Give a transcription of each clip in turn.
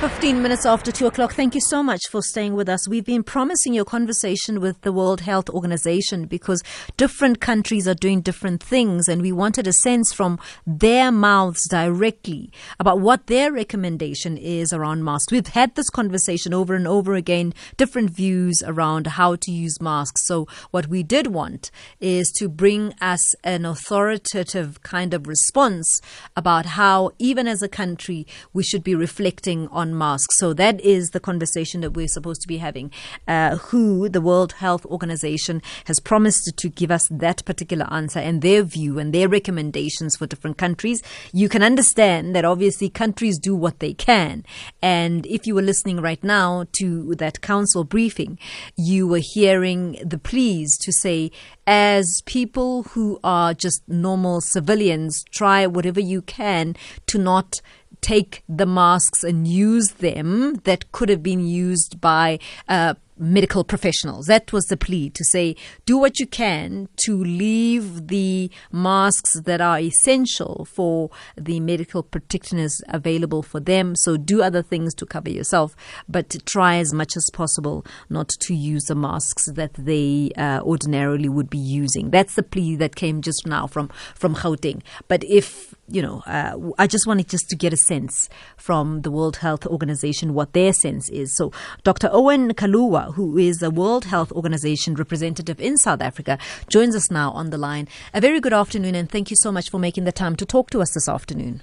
15 minutes after 2 o'clock. Thank you so much for staying with us. We've been promising your conversation with the World Health Organization because different countries are doing different things, and we wanted a sense from their mouths directly about what their recommendation is around masks. We've had this conversation over and over again, different views around how to use masks. So, what we did want is to bring us an authoritative kind of response about how, even as a country, we should be reflecting on masks. So that is the conversation that we're supposed to be having. Uh, who the World Health Organization has promised to give us that particular answer and their view and their recommendations for different countries. You can understand that obviously countries do what they can. And if you were listening right now to that council briefing, you were hearing the pleas to say, as people who are just normal civilians, try whatever you can to not take the masks and use them that could have been used by uh, medical professionals. That was the plea to say, do what you can to leave the masks that are essential for the medical practitioners available for them. So do other things to cover yourself, but try as much as possible not to use the masks that they uh, ordinarily would be using. That's the plea that came just now from, from Gauteng. But if you know, uh, I just wanted just to get a sense from the World Health Organization what their sense is. So, Dr. Owen Kaluwa, who is a World Health Organization representative in South Africa, joins us now on the line. A very good afternoon, and thank you so much for making the time to talk to us this afternoon.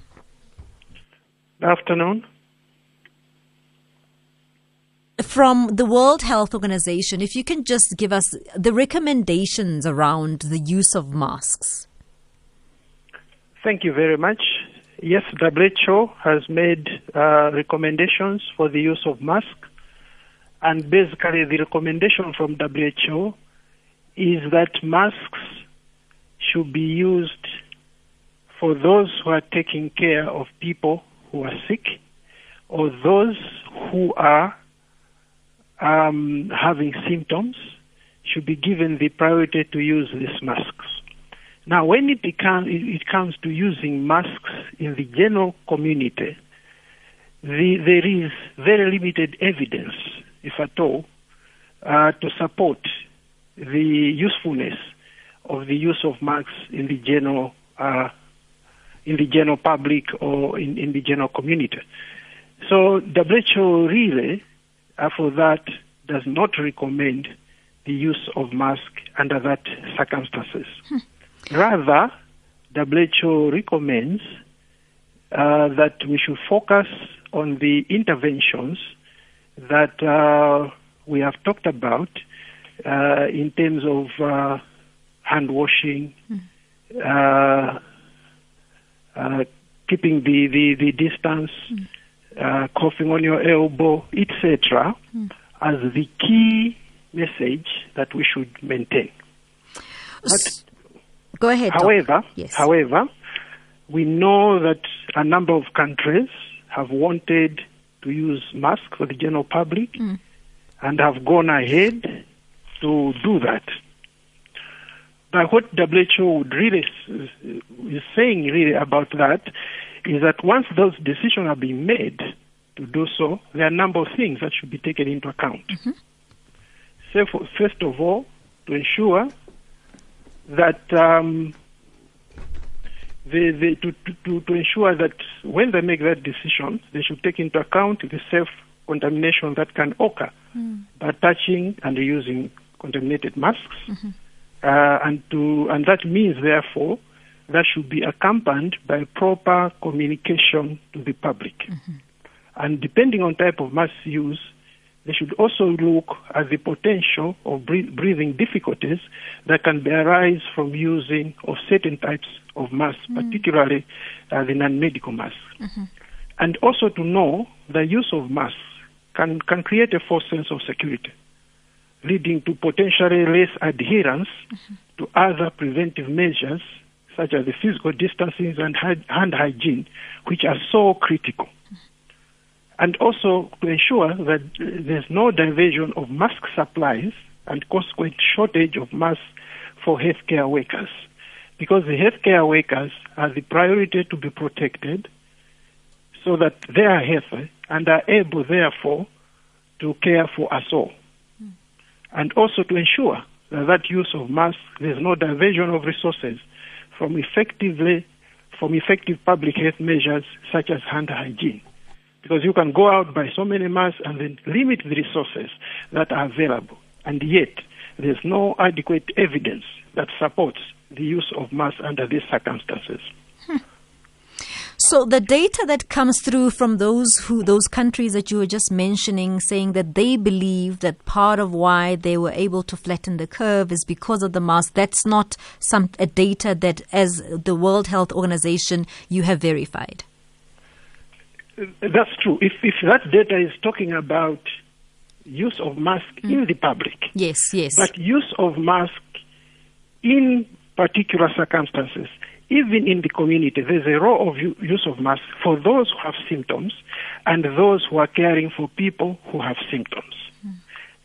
Good afternoon. From the World Health Organization, if you can just give us the recommendations around the use of masks. Thank you very much. Yes, WHO has made uh, recommendations for the use of masks, and basically the recommendation from WHO is that masks should be used for those who are taking care of people who are sick or those who are um, having symptoms should be given the priority to use these masks. Now, when it, becomes, it comes to using masks in the general community, the, there is very limited evidence, if at all, uh, to support the usefulness of the use of masks in the general uh, in the general public or in, in the general community. So WHO really, uh, for that, does not recommend the use of masks under that circumstances. Hmm. Rather, WHO recommends uh, that we should focus on the interventions that uh, we have talked about uh, in terms of uh, hand washing, mm. keeping the, the, the distance, mm. coughing on your elbow, etc., mm. as the key message that we should maintain. But Go ahead. However, yes. however, we know that a number of countries have wanted to use masks for the general public mm. and have gone ahead to do that. But what WHO would really is saying really about that is that once those decisions have been made to do so, there are a number of things that should be taken into account. Mm-hmm. So, for, first of all, to ensure that um, they, they, to, to, to ensure that when they make that decision, they should take into account the self contamination that can occur mm. by touching and using contaminated masks. Mm-hmm. Uh, and to and that means therefore that should be accompanied by proper communication to the public. Mm-hmm. And depending on type of mask use, they should also look at the potential of breathing difficulties that can arise from using of certain types of masks, mm. particularly uh, the non-medical masks. Mm-hmm. And also to know the use of masks can, can create a false sense of security, leading to potentially less adherence mm-hmm. to other preventive measures such as the physical distancing and hand hygiene, which are so critical and also to ensure that there's no diversion of mask supplies and consequent shortage of masks for healthcare workers. Because the healthcare workers are the priority to be protected so that they are healthy and are able, therefore, to care for us all. Mm. And also to ensure that that use of masks, there's no diversion of resources from effectively from effective public health measures such as hand hygiene. Because you can go out by so many masks and then limit the resources that are available. And yet, there's no adequate evidence that supports the use of masks under these circumstances. Hmm. So the data that comes through from those who those countries that you were just mentioning, saying that they believe that part of why they were able to flatten the curve is because of the mask. That's not some data that, as the World Health Organization, you have verified. That's true. If if that data is talking about use of mask mm. in the public, yes, yes, but use of mask in particular circumstances even in the community, there's a role of use of masks for those who have symptoms and those who are caring for people who have symptoms. Mm.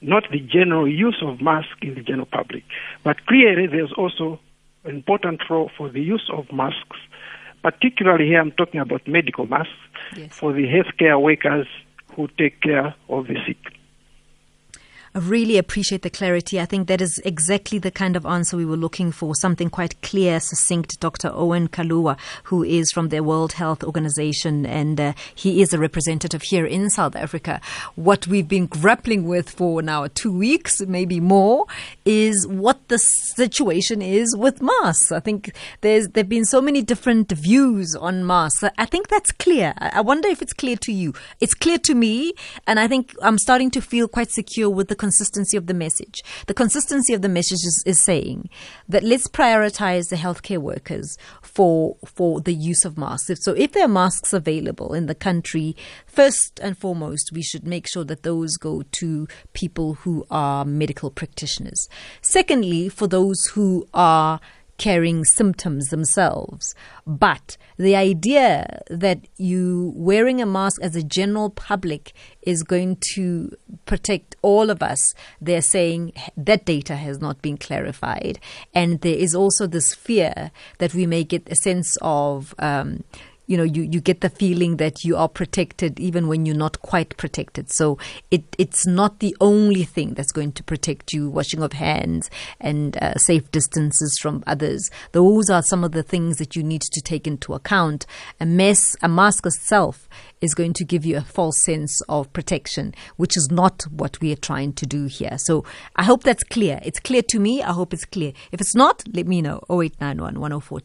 Not the general use of masks in the general public. But clearly, there's also an important role for the use of masks, particularly here I'm talking about medical masks, yes. for the healthcare workers who take care of the sick. I really appreciate the clarity. I think that is exactly the kind of answer we were looking for. Something quite clear, succinct. Dr. Owen Kaluwa, who is from the World Health Organization, and uh, he is a representative here in South Africa. What we've been grappling with for now two weeks, maybe more, is what the situation is with masks. I think there's there've been so many different views on masks. I think that's clear. I wonder if it's clear to you. It's clear to me, and I think I'm starting to feel quite secure with the consistency of the message. The consistency of the message is, is saying that let's prioritize the healthcare workers for for the use of masks. So if there are masks available in the country, first and foremost, we should make sure that those go to people who are medical practitioners. Secondly, for those who are carrying symptoms themselves. But the idea that you wearing a mask as a general public is going to protect all of us, they're saying that data has not been clarified. And there is also this fear that we may get a sense of. Um, you know you, you get the feeling that you are protected even when you're not quite protected. So it it's not the only thing that's going to protect you washing of hands and uh, safe distances from others. Those are some of the things that you need to take into account. A mess a mask itself is going to give you a false sense of protection which is not what we are trying to do here. So i hope that's clear. It's clear to me. I hope it's clear. If it's not let me know. 0891 104